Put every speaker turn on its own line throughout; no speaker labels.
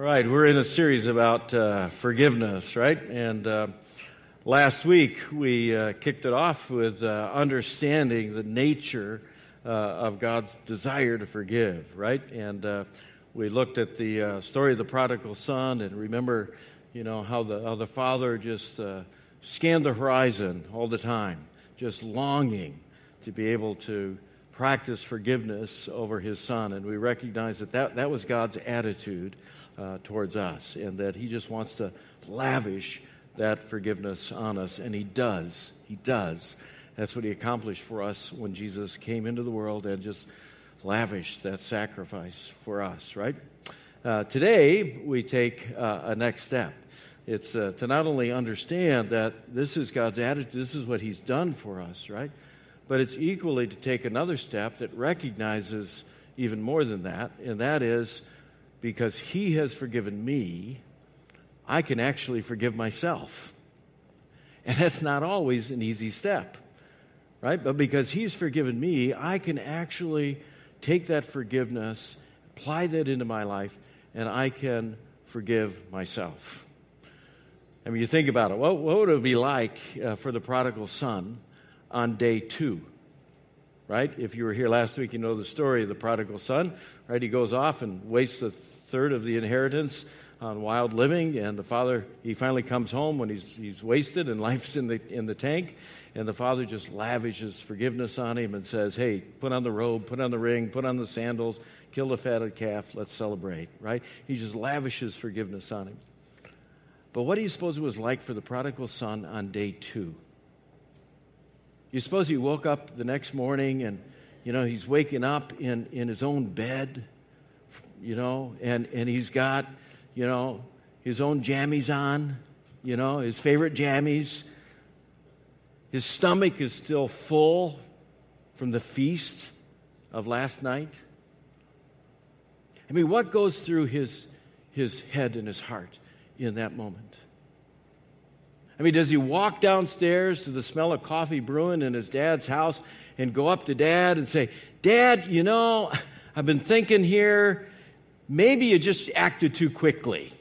All right, we're in a series about uh, forgiveness, right? And uh, last week we uh, kicked it off with uh, understanding the nature uh, of God's desire to forgive, right? And uh, we looked at the story of the prodigal son, and remember, you know, how the how the father just scanned the horizon all the time, just longing to be able to practice forgiveness over his son. And we recognize that that, that was God's attitude uh, towards us, and that He just wants to lavish that forgiveness on us. And He does. He does. That's what He accomplished for us when Jesus came into the world and just lavished that sacrifice for us, right? Uh, today, we take uh, a next step. It's uh, to not only understand that this is God's attitude, this is what He's done for us, right? But it's equally to take another step that recognizes even more than that, and that is because He has forgiven me, I can actually forgive myself. And that's not always an easy step, right? But because He's forgiven me, I can actually take that forgiveness, apply that into my life, and I can forgive myself. I mean, you think about it. What, what would it be like uh, for the prodigal son on day two? Right? If you were here last week, you know the story of the prodigal son. Right? He goes off and wastes a third of the inheritance on wild living. And the father, he finally comes home when he's, he's wasted and life's in the, in the tank. And the father just lavishes forgiveness on him and says, Hey, put on the robe, put on the ring, put on the sandals, kill the fatted calf, let's celebrate, right? He just lavishes forgiveness on him. But what do you suppose it was like for the prodigal son on day two? You suppose he woke up the next morning and, you know, he's waking up in, in his own bed you know, and, and he's got, you know, his own jammies on, you know, his favorite jammies. His stomach is still full from the feast of last night. I mean, what goes through his, his head and his heart in that moment? I mean, does he walk downstairs to the smell of coffee brewing in his dad's house and go up to dad and say, Dad, you know, I've been thinking here, maybe you just acted too quickly.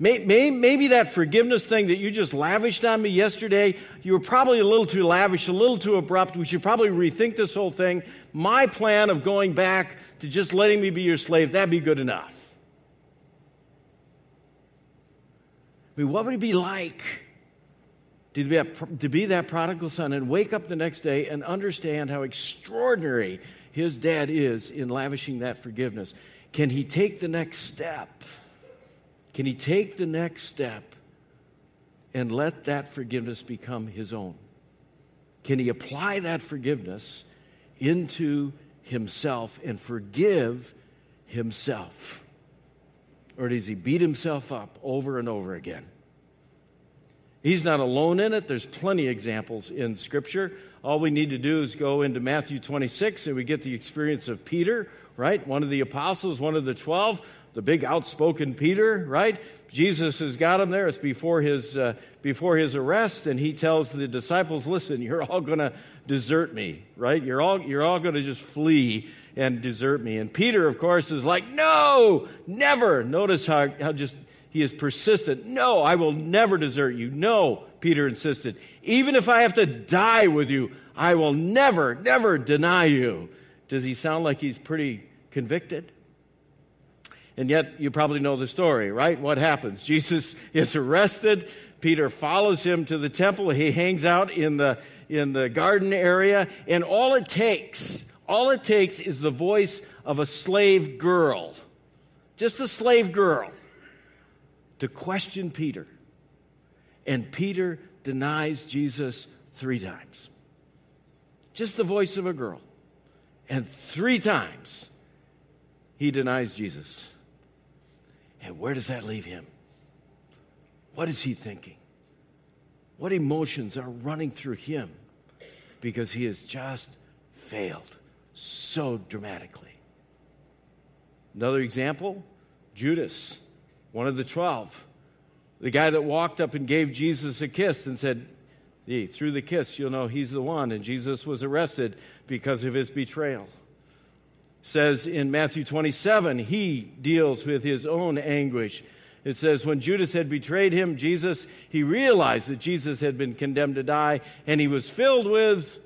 Maybe that forgiveness thing that you just lavished on me yesterday, you were probably a little too lavish, a little too abrupt. We should probably rethink this whole thing. My plan of going back to just letting me be your slave, that'd be good enough. I mean, what would it be like to be, that, prodigal son and wake up the next day and understand how extraordinary his dad is in lavishing that forgiveness? Can he take the next step? Can he take the next step and let that forgiveness become his own? Can he apply that forgiveness into himself and forgive himself? Or does he beat himself up over and over again? He's not alone in it. There's plenty of examples in Scripture. All we need to do is go into Matthew 26 and we get the experience of Peter right? One of the apostles, one of the 12, the big outspoken Peter, right? Jesus has got him there. It's before his, uh, before his arrest, and he tells the disciples, listen, you're all going to desert me, right? You're all, you're all going to just flee and desert me. And Peter, of course, is like, no, never. Notice how, how just he is persistent. No, I will never desert you. No, Peter insisted. Even if I have to die with you, I will never, never deny you. Does he sound like he's pretty convicted? And yet, you probably know the story, right? What happens? Jesus is arrested. Peter follows him to the temple. He hangs out in the, in the garden area. And all it takes, all it takes is the voice of a slave girl, just a slave girl, to question Peter. And Peter denies Jesus three times. Just the voice of a girl. And three times he denies Jesus. And where does that leave him? What is he thinking? What emotions are running through him? Because he has just failed so dramatically. Another example Judas, one of the twelve, the guy that walked up and gave Jesus a kiss and said, hey, Through the kiss, you'll know he's the one. And Jesus was arrested because of his betrayal. says in Matthew 27, he deals with his own anguish. It says, when Judas had betrayed him, Jesus, he realized that Jesus had been condemned to die, and he was filled with,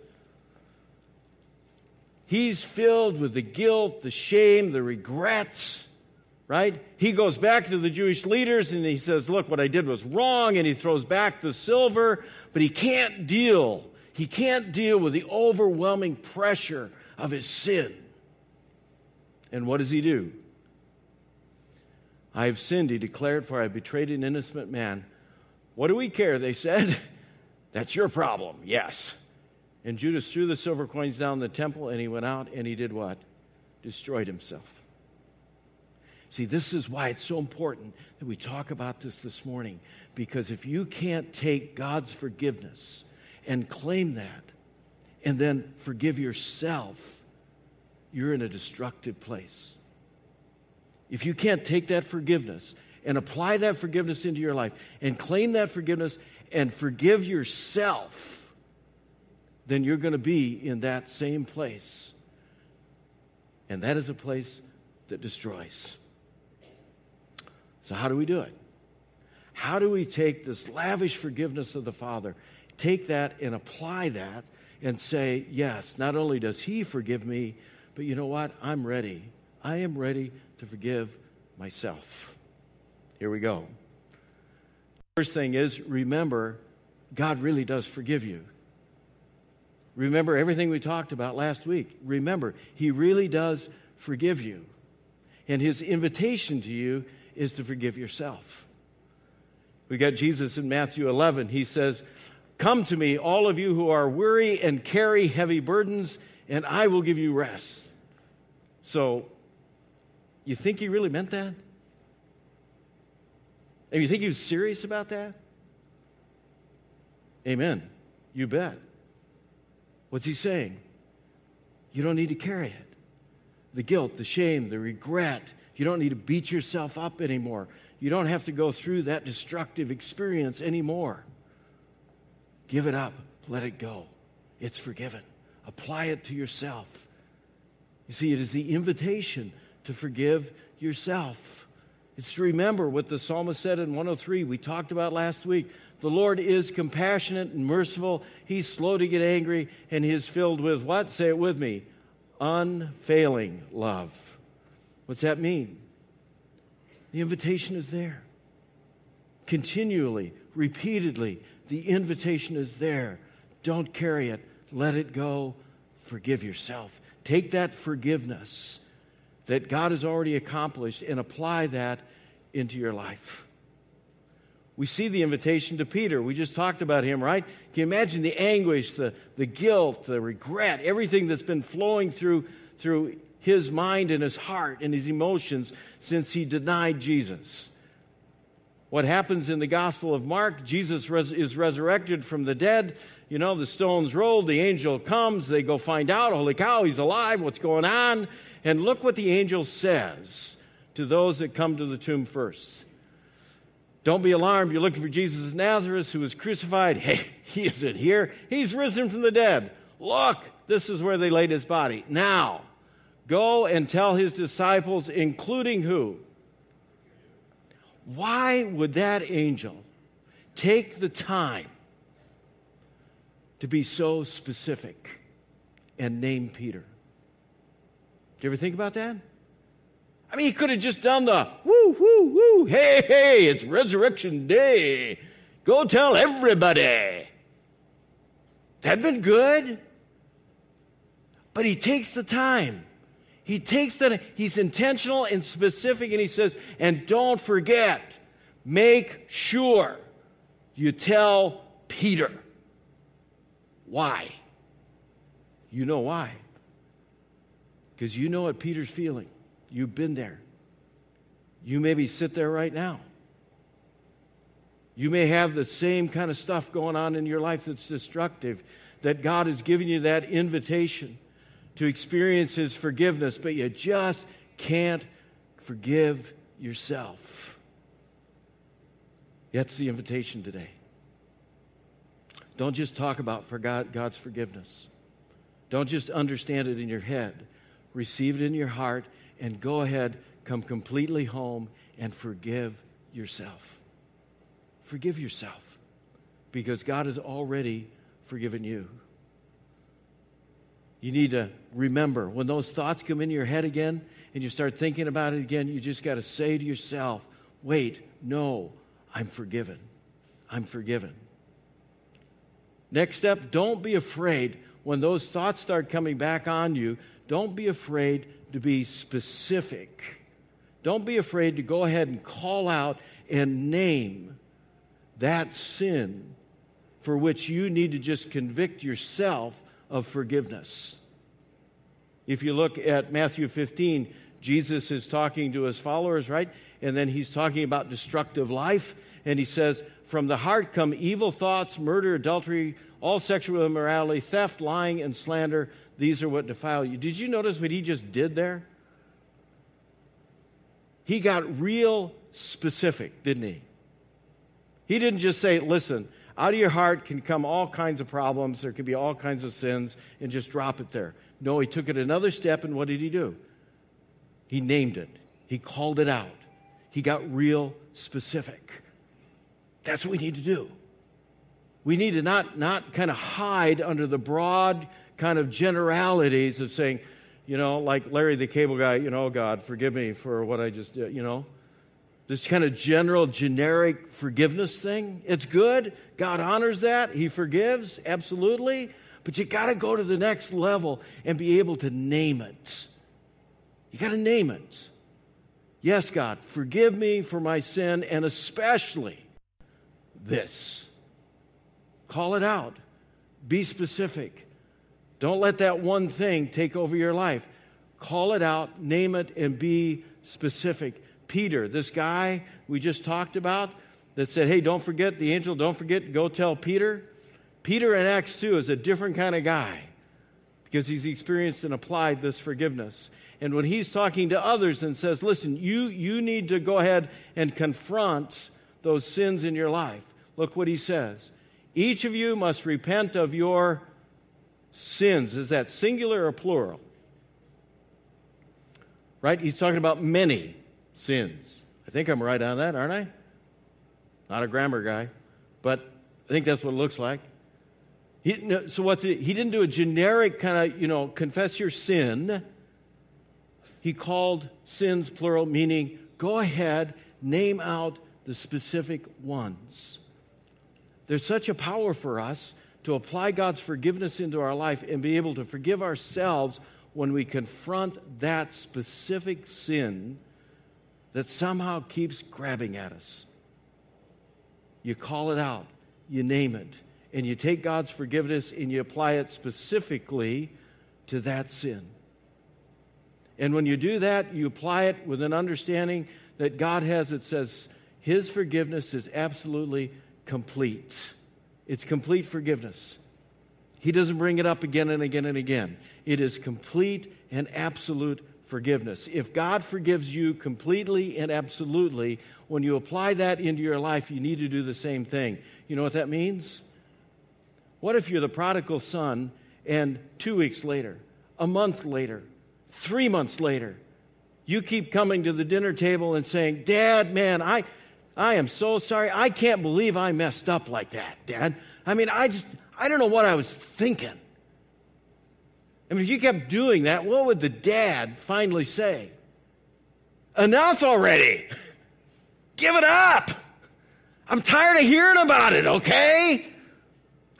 he's filled with the guilt, the shame, the regrets, right? He goes back to the Jewish leaders and he says, look, what I did was wrong, and he throws back the silver, but he can't deal. He can't deal with the overwhelming pressure of his sin. And what does he do? I have sinned, he declared, for I betrayed an innocent man. What do we care? They said. That's your problem, yes. And Judas threw the silver coins down the temple and he went out and he did what? Destroyed himself. See, this is why it's so important that we talk about this this morning. Because if you can't take God's forgiveness and claim that and then forgive yourself, you're in a destructive place. If you can't take that forgiveness and apply that forgiveness into your life and claim that forgiveness and forgive yourself, then you're going to be in that same place. And that is a place that destroys. So, how do we do it? How do we take this lavish forgiveness of the Father, take that and apply that and say, yes, not only does He forgive me, but you know what? I'm ready. I am ready to forgive myself. Here we go. First thing is remember, God really does forgive you. Remember everything we talked about last week. Remember, He really does forgive you. And His invitation to you is to forgive yourself. We got Jesus in Matthew 11. He says, Come to me, all of you who are weary and carry heavy burdens, and I will give you rest. So, you think he really meant that? And you think he was serious about that? Amen. You bet. What's he saying? You don't need to carry it. The guilt, the shame, the regret. You don't need to beat yourself up anymore. You don't have to go through that destructive experience anymore. Give it up. Let it go. It's forgiven. Apply it to yourself. You see, it is the invitation to forgive yourself. It's to remember what the psalmist said in 103, we talked about last week. The Lord is compassionate and merciful. He's slow to get angry, and He is filled with what? Say it with me unfailing love. What's that mean? The invitation is there. Continually, repeatedly, the invitation is there. Don't carry it, let it go, forgive yourself. Take that forgiveness that God has already accomplished and apply that into your life. We see the invitation to Peter. We just talked about him, right? Can you imagine the anguish, the, the guilt, the regret, everything that's been flowing through, through his mind and his heart and his emotions since he denied Jesus? What happens in the Gospel of Mark? Jesus res- is resurrected from the dead. You know, the stone's rolled, the angel comes, they go find out, holy cow, he's alive, what's going on? And look what the angel says to those that come to the tomb first. Don't be alarmed. You're looking for Jesus of Nazareth who was crucified. Hey, he isn't here. He's risen from the dead. Look, this is where they laid his body. Now, go and tell his disciples, including who? Why would that angel take the time to be so specific and name Peter? Do you ever think about that? I mean, he could have just done the woo, woo, woo, hey, hey, it's resurrection day. Go tell everybody. That'd been good. But he takes the time. He takes that, he's intentional and specific, and he says, and don't forget, make sure you tell Peter. Why? You know why. Because you know what Peter's feeling. You've been there. You maybe sit there right now. You may have the same kind of stuff going on in your life that's destructive, that God has given you that invitation to experience His forgiveness, but you just can't forgive yourself. That's the invitation today. Don't just talk about for God, God's forgiveness. Don't just understand it in your head receive it in your heart, and go ahead, come completely home and forgive yourself. Forgive yourself because God has already forgiven you. You need to remember when those thoughts come into your head again and you start thinking about it again, you just got to say to yourself, wait, no, I'm forgiven. I'm forgiven. Next step, don't be afraid when those thoughts start coming back on you. Don't be afraid to be specific. Don't be afraid to go ahead and call out and name that sin for which you need to just convict yourself of forgiveness. If you look at Matthew 15, Jesus is talking to his followers, right? And then he's talking about destructive life. And he says, From the heart come evil thoughts, murder, adultery, all sexual immorality, theft, lying, and slander. These are what defile you. Did you notice what he just did there? He got real specific, didn't he? He didn't just say, Listen, out of your heart can come all kinds of problems, there can be all kinds of sins, and just drop it there. No, he took it another step, and what did he do? He named it, he called it out, he got real specific. That's what we need to do. We need to not, not kind of hide under the broad kind of generalities of saying, you know, like Larry the cable guy, you know, God, forgive me for what I just did, you know this kind of general, generic forgiveness thing. It's good. God honors that. He forgives, absolutely. But you got to go to the next level and be able to name it. You got to name it. Yes, God, forgive me for my sin and especially this. Call it out. Be specific. Don't let that one thing take over your life. Call it out, name it, and be specific. Peter, this guy we just talked about that said, Hey, don't forget the angel, don't forget, go tell Peter. Peter in Acts 2 is a different kind of guy because he's experienced and applied this forgiveness. And when he's talking to others and says, Listen, you, you need to go ahead and confront those sins in your life, look what he says. Each of you must repent of your sins. Is that singular or plural? Right? He's talking about many sins. I think I'm right on that, aren't I? Not a grammar guy, but I think that's what it looks like. He, so what's it? He didn't do a generic kind of, you know, confess your sin. He called sins plural, meaning go ahead, name out the specific ones. There's such a power for us to apply God's forgiveness into our life and be able to forgive ourselves when we confront that specific sin that somehow keeps grabbing at us. You call it out, you name it, and you take God's forgiveness and you apply it specifically to that sin. And when you do that, you apply it with an understanding that God has, it says, His forgiveness is absolutely complete. It's complete forgiveness. He doesn't bring it up again and again and again. It is complete and absolute forgiveness. If God forgives you completely and absolutely, when you apply that into your life, you need to do the same thing. You know what that means? What if you're the prodigal son and two weeks later, a month later, three months later, you keep coming to the dinner table and saying, Dad, man, I, I am so sorry. I can't believe I messed up like that, Dad. I mean, I just, I don't know what I was thinking. I mean, if you kept doing that, what would the dad finally say? Enough already. Give it up. I'm tired of hearing about it, okay?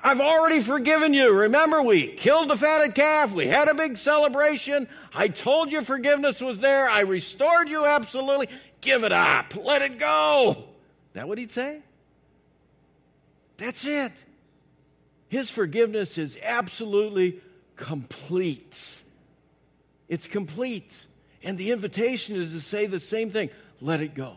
I've already forgiven you. Remember, we killed the fatted calf. We had a big celebration. I told you forgiveness was there. I restored you absolutely. Give it up. Let it go. That what he'd say? That's it. His forgiveness is absolutely complete. It's complete. And the invitation is to say the same thing let it go.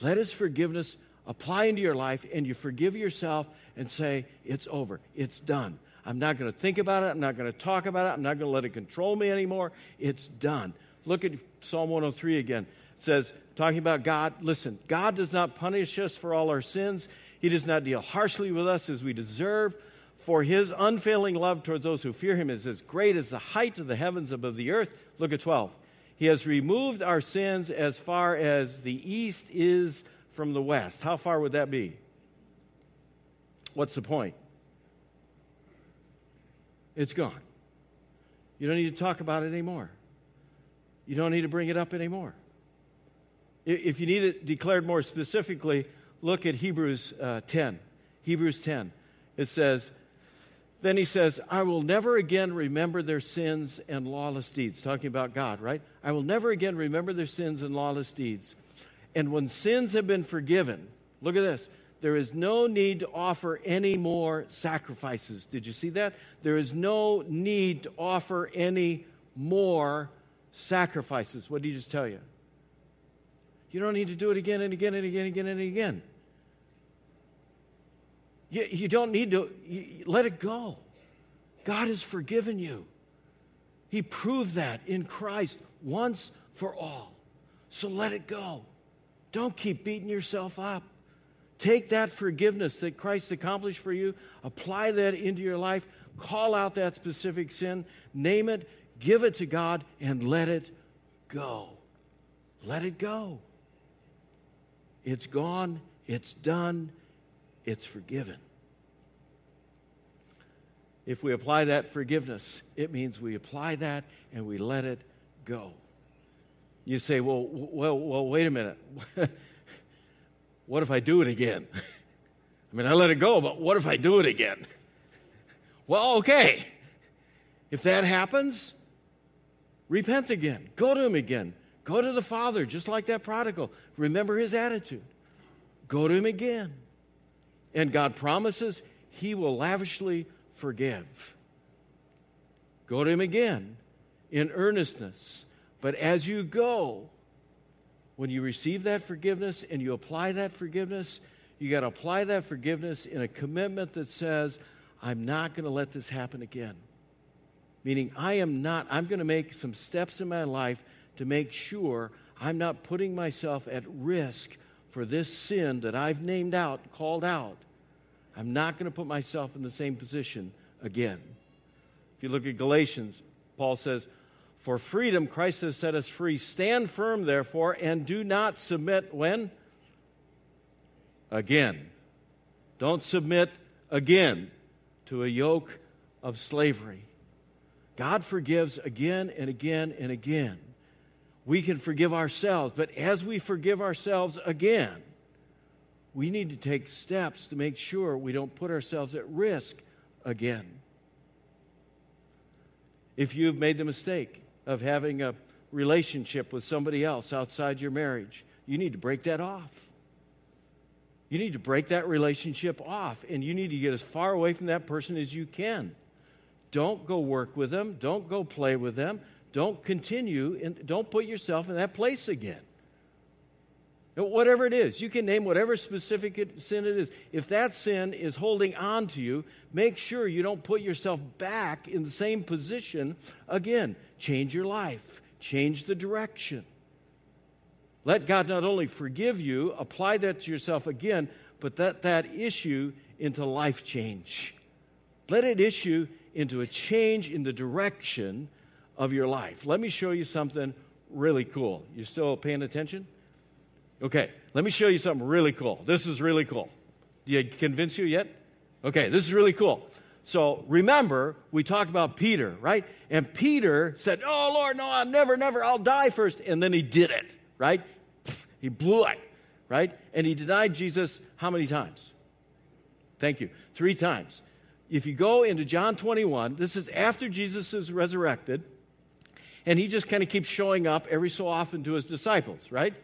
Let His forgiveness apply into your life, and you forgive yourself and say, It's over. It's done. I'm not going to think about it. I'm not going to talk about it. I'm not going to let it control me anymore. It's done. Look at Psalm 103 again. It says, talking about God, listen, God does not punish us for all our sins. He does not deal harshly with us as we deserve. For his unfailing love towards those who fear him is as great as the height of the heavens above the earth. Look at 12. He has removed our sins as far as the east is from the west. How far would that be? What's the point? It's gone. You don't need to talk about it anymore. You don't need to bring it up anymore. If you need it declared more specifically, look at Hebrews uh, 10. Hebrews 10. It says, then he says, I will never again remember their sins and lawless deeds. Talking about God, right? I will never again remember their sins and lawless deeds. And when sins have been forgiven, look at this. There is no need to offer any more sacrifices. Did you see that? There is no need to offer any more sacrifices. What did he just tell you? You don't need to do it again and again and again and again and again. You, you don't need to you, let it go. God has forgiven you. He proved that in Christ once for all. So let it go. Don't keep beating yourself up. Take that forgiveness that Christ accomplished for you, apply that into your life, call out that specific sin, name it, give it to God, and let it go. Let it go. It's gone, it's done, it's forgiven. If we apply that forgiveness, it means we apply that and we let it go. You say, well, well, well wait a minute. what if I do it again? I mean, I let it go, but what if I do it again? Well, okay. If that happens, repent again. Go to him again. Go to the Father, just like that prodigal. Remember his attitude. Go to him again. And God promises he will lavishly forgive. Go to him again in earnestness. But as you go, when you receive that forgiveness and you apply that forgiveness, you got to apply that forgiveness in a commitment that says, I'm not going to let this happen again. Meaning, I am not, I'm going to make some steps in my life to make sure I'm not putting myself at risk for this sin that I've named out, called out. I'm not going to put myself in the same position again. If you look at Galatians, Paul says, For freedom Christ has set us free. Stand firm, therefore, and do not submit when? Again. Don't submit again to a yoke of slavery. God forgives again and again and again we can forgive ourselves. But as we forgive ourselves again, we need to take steps to make sure we don't put ourselves at risk again. If you've made the mistake of having a relationship with somebody else outside your marriage, you need to break that off. You need to break that relationship off, and you need to get as far away from that person as you can. Don't go work with them, don't go play with them, don't continue and don't put yourself in that place again. Whatever it is, you can name whatever specific sin it is. If that sin is holding on to you, make sure you don't put yourself back in the same position again. Change your life, change the direction. Let God not only forgive you, apply that to yourself again, but that, that issue into life change. Let it issue into a change in the direction of your life. Let me show you something really cool. You still paying attention? Okay, let me show you something really cool. This is really cool. Did I convince you yet? Okay, this is really cool. So remember, we talked about Peter, right? And Peter said, Oh, Lord, no, I'll never, never, I'll die first. And then he did it, right? He blew it, right? And he denied Jesus how many times? Thank you. Three times. If you go into John 21, this is after Jesus is resurrected and he just kind of keeps showing up every so often to his disciples, right?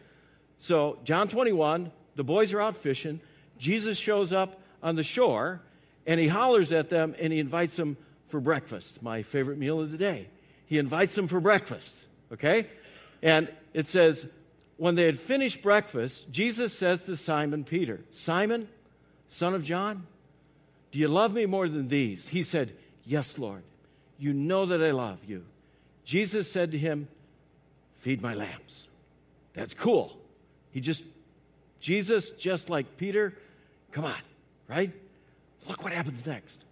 So, John 21, the boys are out fishing. Jesus shows up on the shore and he hollers at them and he invites them for breakfast, my favorite meal of the day. He invites them for breakfast, okay? And it says, when they had finished breakfast, Jesus says to Simon Peter, Simon, son of John, do you love me more than these? He said, Yes, Lord. You know that I love you. Jesus said to him, Feed my lambs. That's cool. He just, Jesus, just like Peter, come on, right? Look what happens next.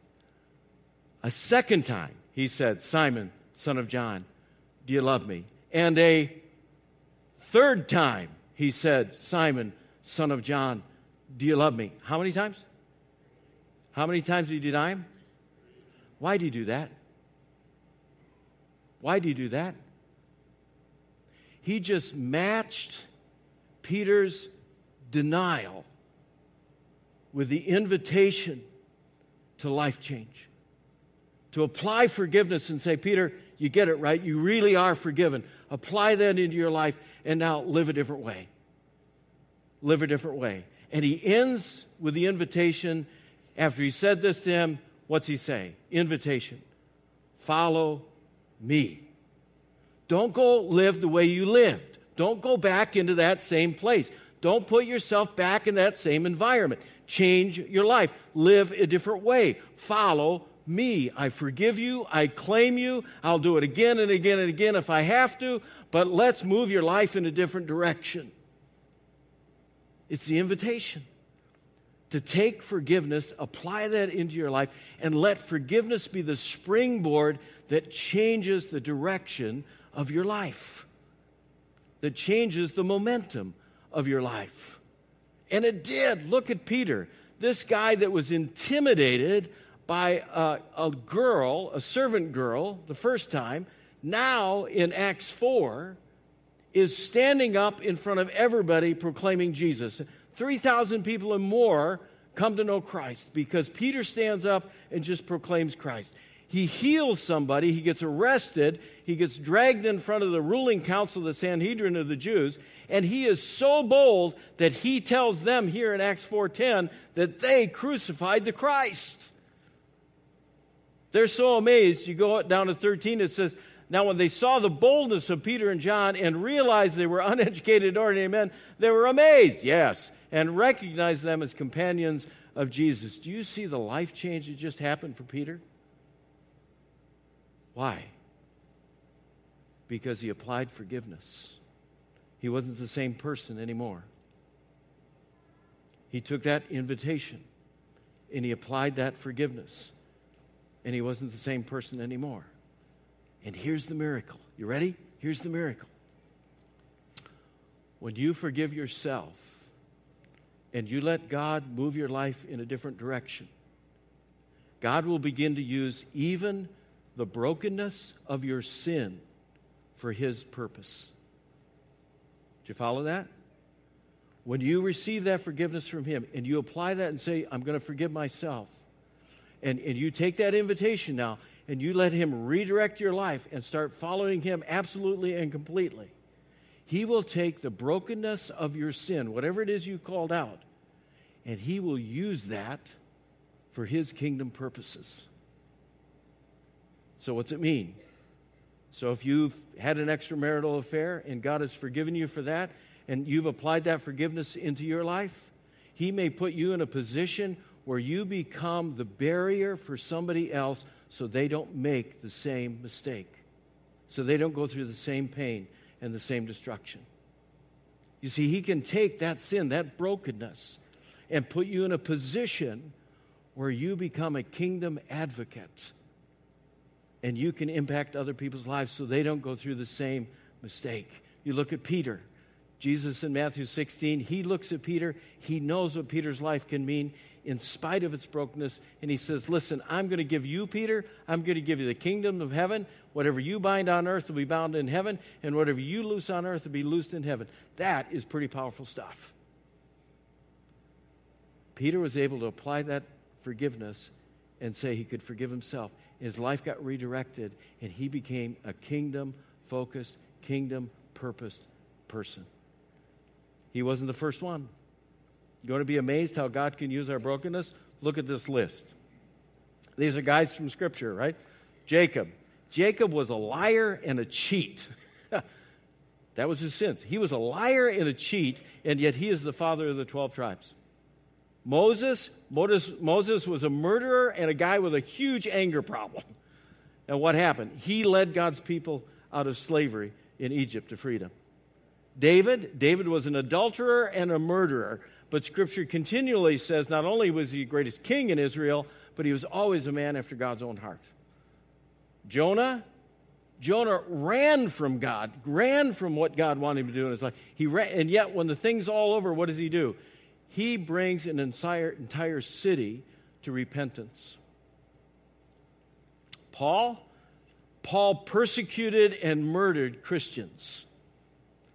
A second time, he said, Simon, son of John, do you love me? And a third time, he said, Simon, son of John, do you love me? How many times? How many times did he deny him? Why did he do that? Why do you do that? He just matched Peter's denial with the invitation to life change. To apply forgiveness and say, Peter, you get it right. You really are forgiven. Apply that into your life and now live a different way. Live a different way. And he ends with the invitation. After he said this to him, what's he say? Invitation. Follow me. Don't go live the way you lived. Don't go back into that same place. Don't put yourself back in that same environment. Change your life. Live a different way. Follow me. I forgive you. I claim you. I'll do it again and again and again if I have to, but let's move your life in a different direction. It's the invitation to take forgiveness, apply that into your life, and let forgiveness be the springboard that changes the direction of your life, that changes the momentum of your life. And it did. Look at Peter, this guy that was intimidated by a, a girl, a servant girl, the first time, now in Acts 4, is standing up in front of everybody proclaiming Jesus. 3,000 people and more come to know Christ because Peter stands up and just proclaims Christ. He heals somebody, he gets arrested, he gets dragged in front of the ruling council, the Sanhedrin of the Jews, and he is so bold that he tells them here in Acts 4:10 that they crucified the Christ. They're so amazed. You go down to 13, it says, Now, when they saw the boldness of Peter and John and realized they were uneducated, ordinary men, they were amazed, yes, and recognize them as companions of Jesus. Do you see the life change that just happened for Peter? Why? Because he applied forgiveness. He wasn't the same person anymore. He took that invitation and he applied that forgiveness. And he wasn't the same person anymore. And here's the miracle. You ready? Here's the miracle. When you forgive yourself and you let God move your life in a different direction, God will begin to use even the brokenness of your sin for His purpose. Do you follow that? When you receive that forgiveness from Him and you apply that and say, I'm going to forgive myself, and, and you take that invitation now and you let Him redirect your life and start following Him absolutely and completely, He will take the brokenness of your sin, whatever it is you called out, and He will use that for His kingdom purposes. So, what's it mean? So, if you've had an extramarital affair and God has forgiven you for that, and you've applied that forgiveness into your life, He may put you in a position where you become the barrier for somebody else so they don't make the same mistake, so they don't go through the same pain and the same destruction. You see, He can take that sin, that brokenness, and put you in a position where you become a kingdom advocate and you can impact other people's lives so they don't go through the same mistake. You look at Peter. Jesus in Matthew 16, he looks at Peter. He knows what Peter's life can mean in spite of its brokenness. And he says, Listen, I'm going to give you, Peter, I'm going to give you the kingdom of heaven. Whatever you bind on earth will be bound in heaven, and whatever you loose on earth will be loosed in heaven. That is pretty powerful stuff. Peter was able to apply that forgiveness and say he could forgive himself his life got redirected, and he became a kingdom focused, kingdom purposed person. He wasn't the first one. You're going to be amazed how God can use our brokenness? Look at this list. These are guys from Scripture, right? Jacob. Jacob was a liar and a cheat. that was his sins. He was a liar and a cheat, and yet he is the father of the 12 tribes. Moses, Moses, Moses was a murderer and a guy with a huge anger problem. And what happened? He led God's people out of slavery in Egypt to freedom. David, David was an adulterer and a murderer, but Scripture continually says not only was he the greatest king in Israel, but he was always a man after God's own heart. Jonah, Jonah ran from God, ran from what God wanted him to do in his life. He ran, and yet, when the thing's all over, what does he do? He brings an entire, entire city to repentance. Paul, Paul persecuted and murdered Christians.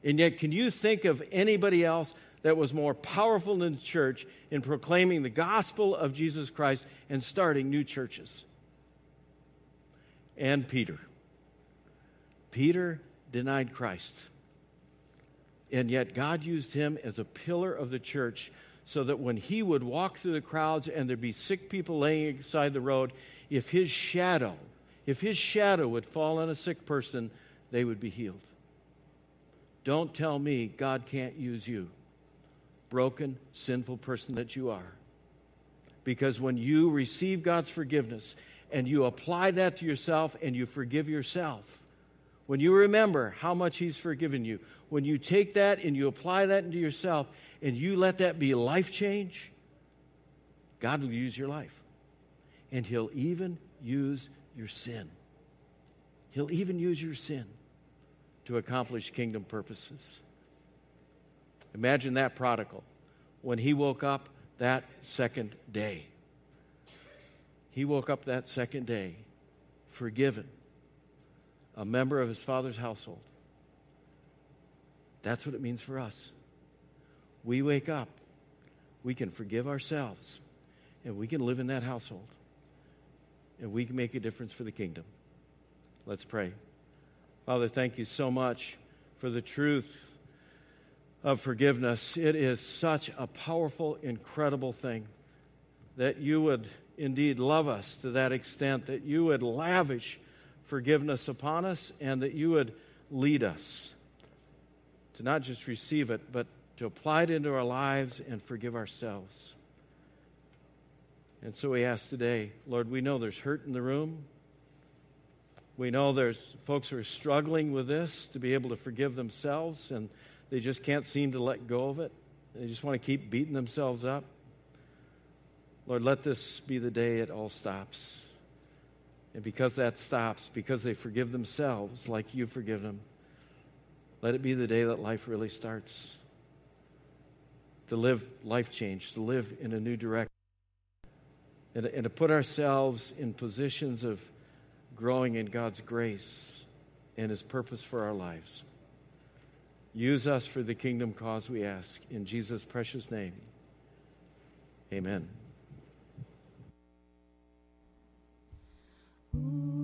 And yet, can you think of anybody else that was more powerful than the church in proclaiming the gospel of Jesus Christ and starting new churches? And Peter. Peter denied Christ. And yet, God used him as a pillar of the church so that when he would walk through the crowds and there'd be sick people laying beside the road, if his shadow, if his shadow would fall on a sick person, they would be healed. Don't tell me God can't use you, broken, sinful person that you are. Because when you receive God's forgiveness and you apply that to yourself and you forgive yourself, when you remember how much He's forgiven you, when you take that and you apply that into yourself and you let that be life change, God will use your life. And He'll even use your sin. He'll even use your sin to accomplish kingdom purposes. Imagine that prodigal when he woke up that second day. He woke up that second day forgiven, a member of his father's household. That's what it means for us. We wake up, we can forgive ourselves, and we can live in that household, and we can make a difference for the kingdom. Let's pray. Father, thank you so much for the truth of forgiveness. It is such a powerful, incredible thing that you would indeed love us to that extent, that you would lavish forgiveness upon us, and that you would lead us to not just receive it, but to apply it into our lives and forgive ourselves. And so we ask today, Lord, we know there's hurt in the room. We know there's folks who are struggling with this to be able to forgive themselves, and they just can't seem to let go of it. They just want to keep beating themselves up. Lord, let this be the day it all stops. And because that stops, because they forgive themselves like you forgive them, let it be the day that life really starts. To live life change, to live in a new direction, and and to put ourselves in positions of growing in God's grace and His purpose for our lives. Use us for the kingdom cause, we ask. In Jesus' precious name, amen. Ooh.